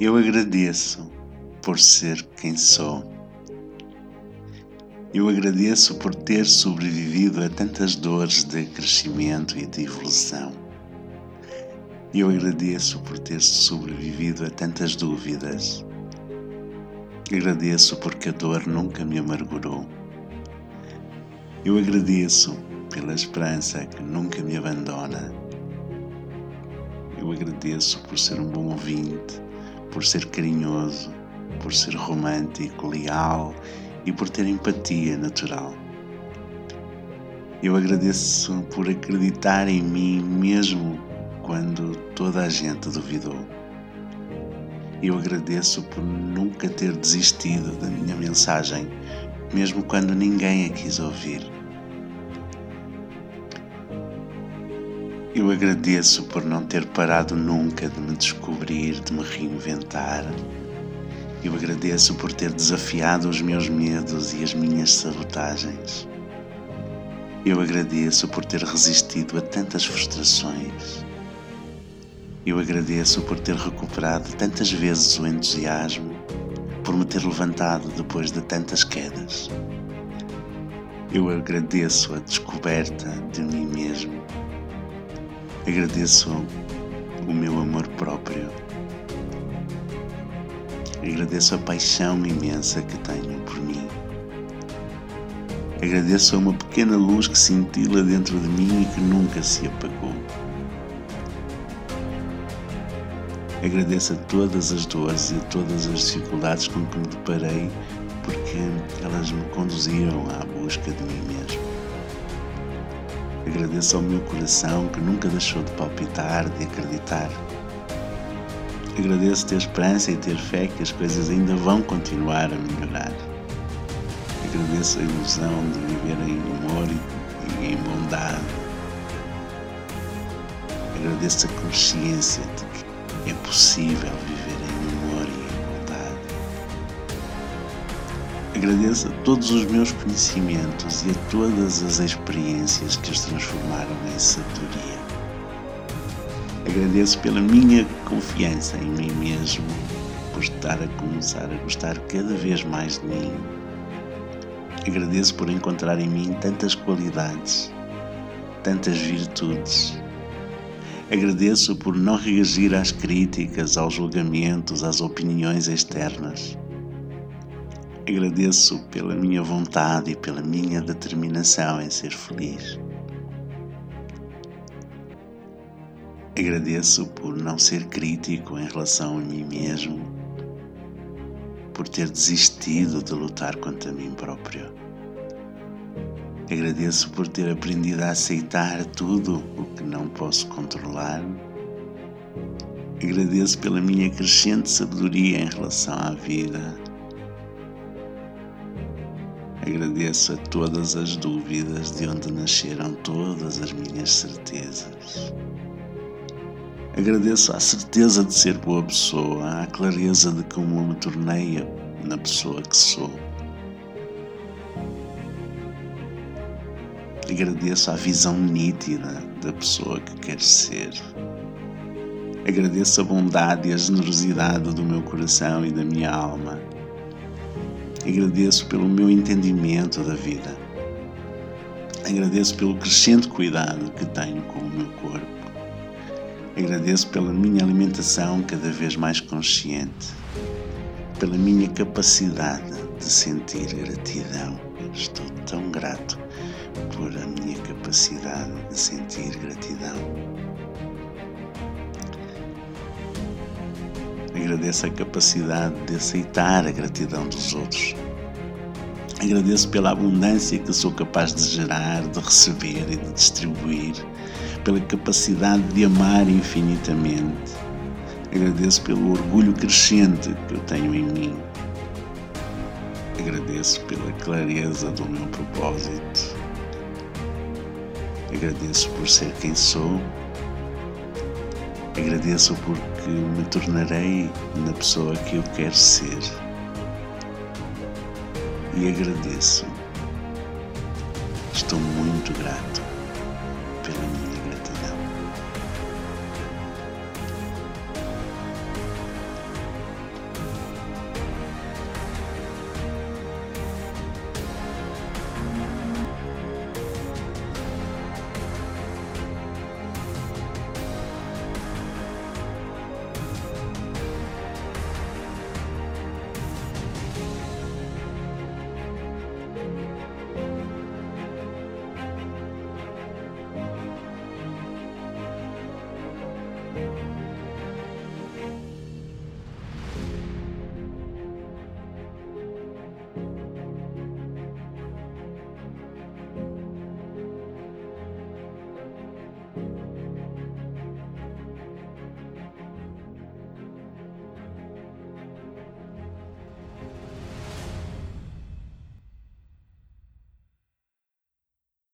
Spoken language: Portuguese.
Eu agradeço por ser quem sou. Eu agradeço por ter sobrevivido a tantas dores de crescimento e de evolução. Eu agradeço por ter sobrevivido a tantas dúvidas. Agradeço porque a dor nunca me amargurou. Eu agradeço pela esperança que nunca me abandona. Eu agradeço por ser um bom ouvinte, por ser carinhoso, por ser romântico, leal e por ter empatia natural. Eu agradeço por acreditar em mim mesmo quando toda a gente duvidou. Eu agradeço por nunca ter desistido da minha mensagem, mesmo quando ninguém a quis ouvir. Eu agradeço por não ter parado nunca de me descobrir, de me reinventar. Eu agradeço por ter desafiado os meus medos e as minhas sabotagens. Eu agradeço por ter resistido a tantas frustrações. Eu agradeço por ter recuperado tantas vezes o entusiasmo, por me ter levantado depois de tantas quedas. Eu agradeço a descoberta de mim mesmo Agradeço o meu amor próprio. Agradeço a paixão imensa que tenho por mim. Agradeço a uma pequena luz que cintila dentro de mim e que nunca se apagou. Agradeço a todas as dores e a todas as dificuldades com que me deparei, porque elas me conduziram à busca de mim mesmo. Agradeço ao meu coração que nunca deixou de palpitar, de acreditar. Agradeço ter esperança e ter fé que as coisas ainda vão continuar a melhorar. Agradeço a ilusão de viver em amor e em bondade. Agradeço a consciência de que é possível viver em Agradeço a todos os meus conhecimentos e a todas as experiências que os transformaram em sabedoria. Agradeço pela minha confiança em mim mesmo, por estar a começar a gostar cada vez mais de mim. Agradeço por encontrar em mim tantas qualidades, tantas virtudes. Agradeço por não reagir às críticas, aos julgamentos, às opiniões externas. Agradeço pela minha vontade e pela minha determinação em ser feliz. Agradeço por não ser crítico em relação a mim mesmo, por ter desistido de lutar contra mim próprio. Agradeço por ter aprendido a aceitar tudo o que não posso controlar. Agradeço pela minha crescente sabedoria em relação à vida Agradeço a todas as dúvidas de onde nasceram todas as minhas certezas. Agradeço a certeza de ser boa pessoa, a clareza de como me tornei na pessoa que sou. Agradeço a visão nítida da pessoa que quero ser. Agradeço a bondade e a generosidade do meu coração e da minha alma Agradeço pelo meu entendimento da vida. Agradeço pelo crescente cuidado que tenho com o meu corpo. Agradeço pela minha alimentação cada vez mais consciente, pela minha capacidade de sentir gratidão. Estou tão grato por a minha capacidade de sentir gratidão. Agradeço a capacidade de aceitar a gratidão dos outros. Agradeço pela abundância que sou capaz de gerar, de receber e de distribuir, pela capacidade de amar infinitamente. Agradeço pelo orgulho crescente que eu tenho em mim. Agradeço pela clareza do meu propósito. Agradeço por ser quem sou Agradeço porque me tornarei na pessoa que eu quero ser. E agradeço. Estou muito grato pela minha.